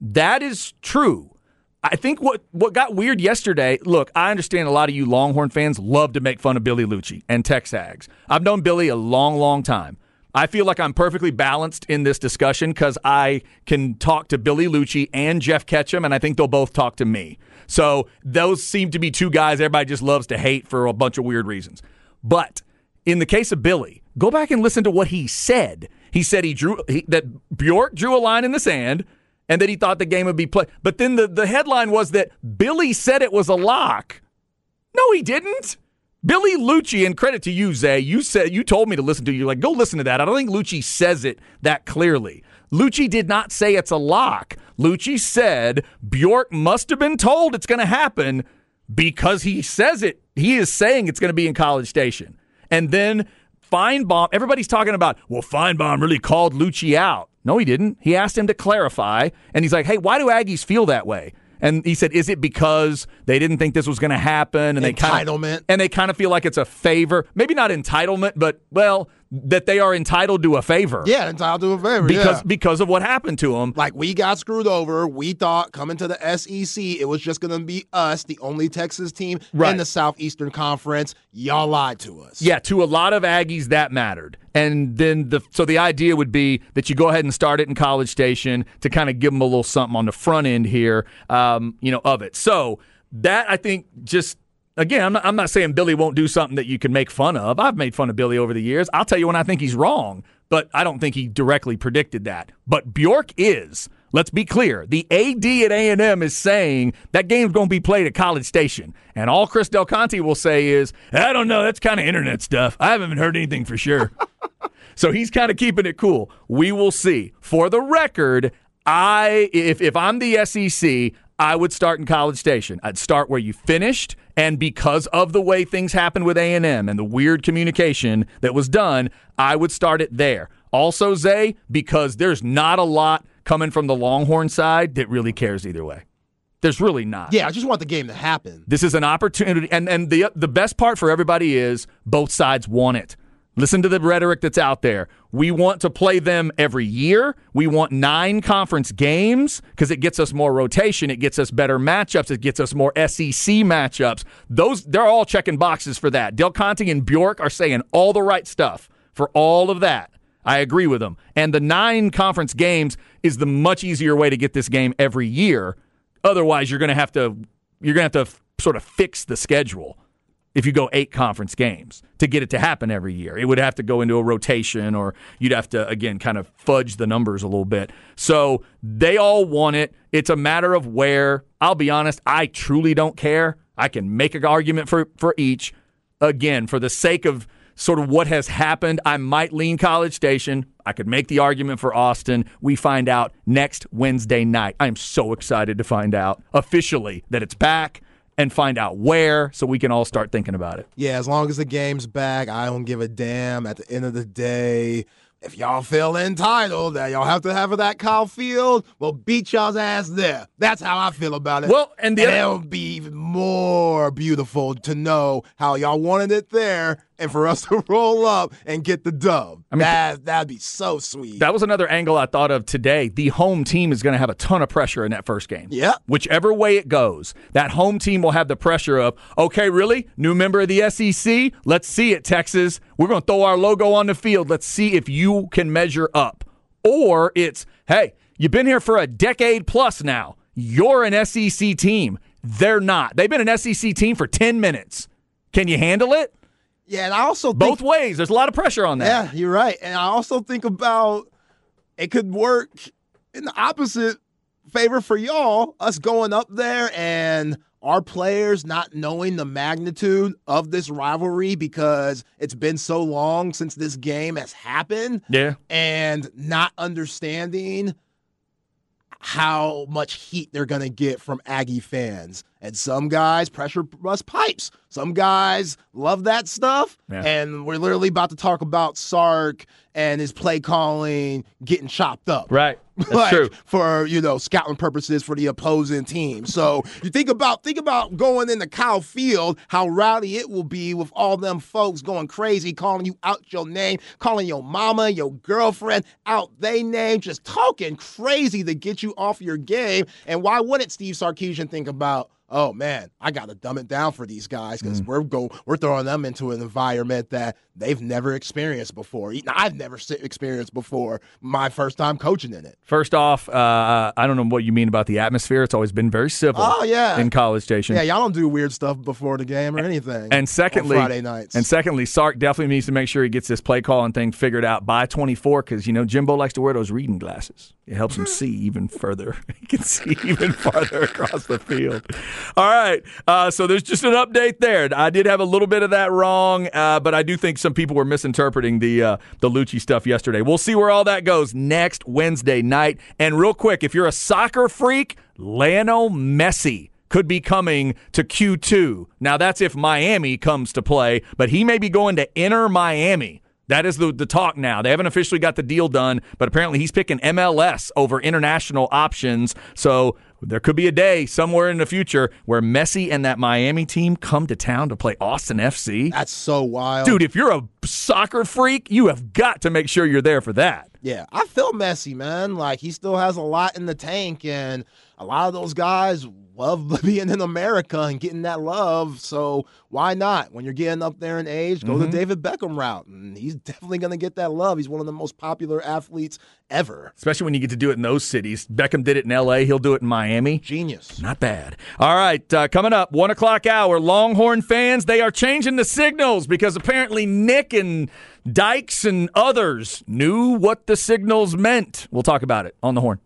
That is true. I think what what got weird yesterday. Look, I understand a lot of you Longhorn fans love to make fun of Billy Liucci and Texags. I've known Billy a long, long time. I feel like I'm perfectly balanced in this discussion because I can talk to Billy Liucci and Jeff Ketchum, and I think they'll both talk to me. So those seem to be two guys everybody just loves to hate for a bunch of weird reasons. But in the case of Billy, go back and listen to what he said. He said he drew he, that Bjork drew a line in the sand and that he thought the game would be played. But then the, the headline was that Billy said it was a lock. No, he didn't. Billy Liucci, and credit to you, Zay. You said you told me to listen to you. Like, go listen to that. I don't think Liucci says it that clearly. Liucci did not say it's a lock. Liucci said Bjork must have been told it's going to happen because he says it. He is saying it's going to be in College Station. And then Finebaum, everybody's talking about, well, Finebaum really called Liucci out. No, he didn't. He asked him to clarify, and he's like, hey, why do Aggies feel that way? And he said, "Is it because they didn't think this was going to happen, and they kind of and they kind of feel like it's a favor? Maybe not entitlement, but well, that they are entitled to a favor Yeah, entitled to a favor. because yeah. because of what happened to them. like we got screwed over. We thought coming to the SEC, it was just going to be us, the only Texas team Right. in the Southeastern Conference. Y'all lied to us. Yeah, to a lot of Aggies that mattered. And then the so the idea would be that you go ahead and start it in College Station to kind of give them a little something on the front end here, um, you know, of it. So that I think just again, I'm not, I'm not saying Billy won't do something that you can make fun of. I've made fun of Billy over the years. I'll tell you when I think he's wrong, but I don't think he directly predicted that. But Bjork is. Let's be clear. The AD at A&M is saying that game's going to be played at College Station. And all Chris Del Conte will say is, I don't know, that's kind of internet stuff. I haven't even heard anything for sure. [LAUGHS] so he's kind of keeping it cool. We will see. For the record, I if if I'm the SEC, I would start in College Station. I'd start where you finished, and because of the way things happened with A and M and the weird communication that was done, I would start it there. Also, Zay, because there's not a lot coming from the Longhorn side that really cares either way. There's really not. Yeah, I just want the game to happen. This is an opportunity, and and the the best part for everybody is both sides want it. Listen to the rhetoric that's out there. We want to play them every year. We want nine conference games because it gets us more rotation. It gets us better matchups. It gets us more SEC matchups. Those they're all checking boxes for that. Del Conte and Bjork are saying all the right stuff for all of that. I agree with them. And the nine conference games is the much easier way to get this game every year. Otherwise, you're going to have to you're going to have to f- sort of fix the schedule if you go eight conference games to get it to happen every year. It would have to go into a rotation or you'd have to, again, kind of fudge the numbers a little bit. So they all want it. It's a matter of where. I'll be honest, I truly don't care. I can make an argument for, for each. Again, for the sake of sort of what has happened, I might lean College Station. I could make the argument for Austin. We find out next Wednesday night. I am so excited to find out officially that it's back and find out where so we can all start thinking about it. Yeah, as long as the game's back, I don't give a damn. At the end of the day, if y'all feel entitled that y'all have to have it at Kyle Field, well, beat y'all's ass there. That's how I feel about it. Well, and the and other- it would be even more beautiful to know how y'all wanted it there, and for us [LAUGHS] to roll up and get the dub. I mean- that that'd be so sweet. That was another angle I thought of today. The home team is going to have a ton of pressure in that first game. Yeah. Whichever way it goes, that home team will have the pressure of, okay, really? New member of the SEC? Let's see it, Texas. We're going to throw our logo on the field. Let's see if you can measure up. Or it's, hey, you've been here for a decade plus now. You're an SEC team. They're not. They've been an SEC team for 10 minutes. Can you handle it? yeah, and I also think Both ways. There's a lot of pressure on that. Yeah, you're right. And I also think about it could work in the opposite favor for y'all, us going up there and our players not knowing the magnitude of this rivalry because it's been so long since this game has happened Yeah. and not understanding how much heat they're going to get from Aggie fans. And some guys pressure rust pipes. Some guys love that stuff. Yeah. And we're literally about to talk about Sark and his play calling getting chopped up. Right. [LAUGHS] That's like, true. For you know scouting purposes for the opposing team. So you think about think about going into Kyle Field, how rowdy it will be with all them folks going crazy, calling you out your name, calling your mama, your girlfriend out they name, just talking crazy to get you off your game. And why wouldn't Steve Sarkisian think about? Oh man, I got to dumb it down for these guys Mm. because we're go we're throwing them into an environment that they've never experienced before. I've never experienced before. My first time coaching in it. First off, uh, I don't know what you mean about the atmosphere. It's always been very civil. Oh, yeah. in College Station. Yeah, y'all don't do weird stuff before the game or anything. And secondly, on Friday nights. And secondly, Sark definitely needs to make sure he gets this play calling thing figured out by 24 because you know Jimbo likes to wear those reading glasses. It helps him see even further. [LAUGHS] he can see even farther across the field. All right, uh, so there's just an update there. I did have a little bit of that wrong, uh, but I do think some people were misinterpreting the uh, the Liucci stuff yesterday. We'll see where all that goes next Wednesday night. And real quick, if you're a soccer freak, Lionel Messi could be coming to Q2. Now, that's if Miami comes to play, but he may be going to Inter Miami. That is the, the talk now. They haven't officially got the deal done, but apparently he's picking MLS over international options. So there could be a day somewhere in the future where Messi and that Miami team come to town to play Austin FC. That's so wild. Dude, if you're a soccer freak, you have got to make sure you're there for that. Yeah, I feel Messi, man. Like he still has a lot in the tank, and a lot of those guys love [LAUGHS] being in America and getting that love. So why not? When you're getting up there in age, go Mm-hmm. the David Beckham route, and he's definitely going to get that love. He's one of the most popular athletes ever. Especially when you get to do it in those cities. Beckham did it in LA, he'll do it in Miami. Genius. Not bad. All right, uh, coming up, one o'clock hour. Longhorn fans, they are changing the signals because apparently Nick and Dykes and others knew what the signals meant. We'll talk about it on the horn.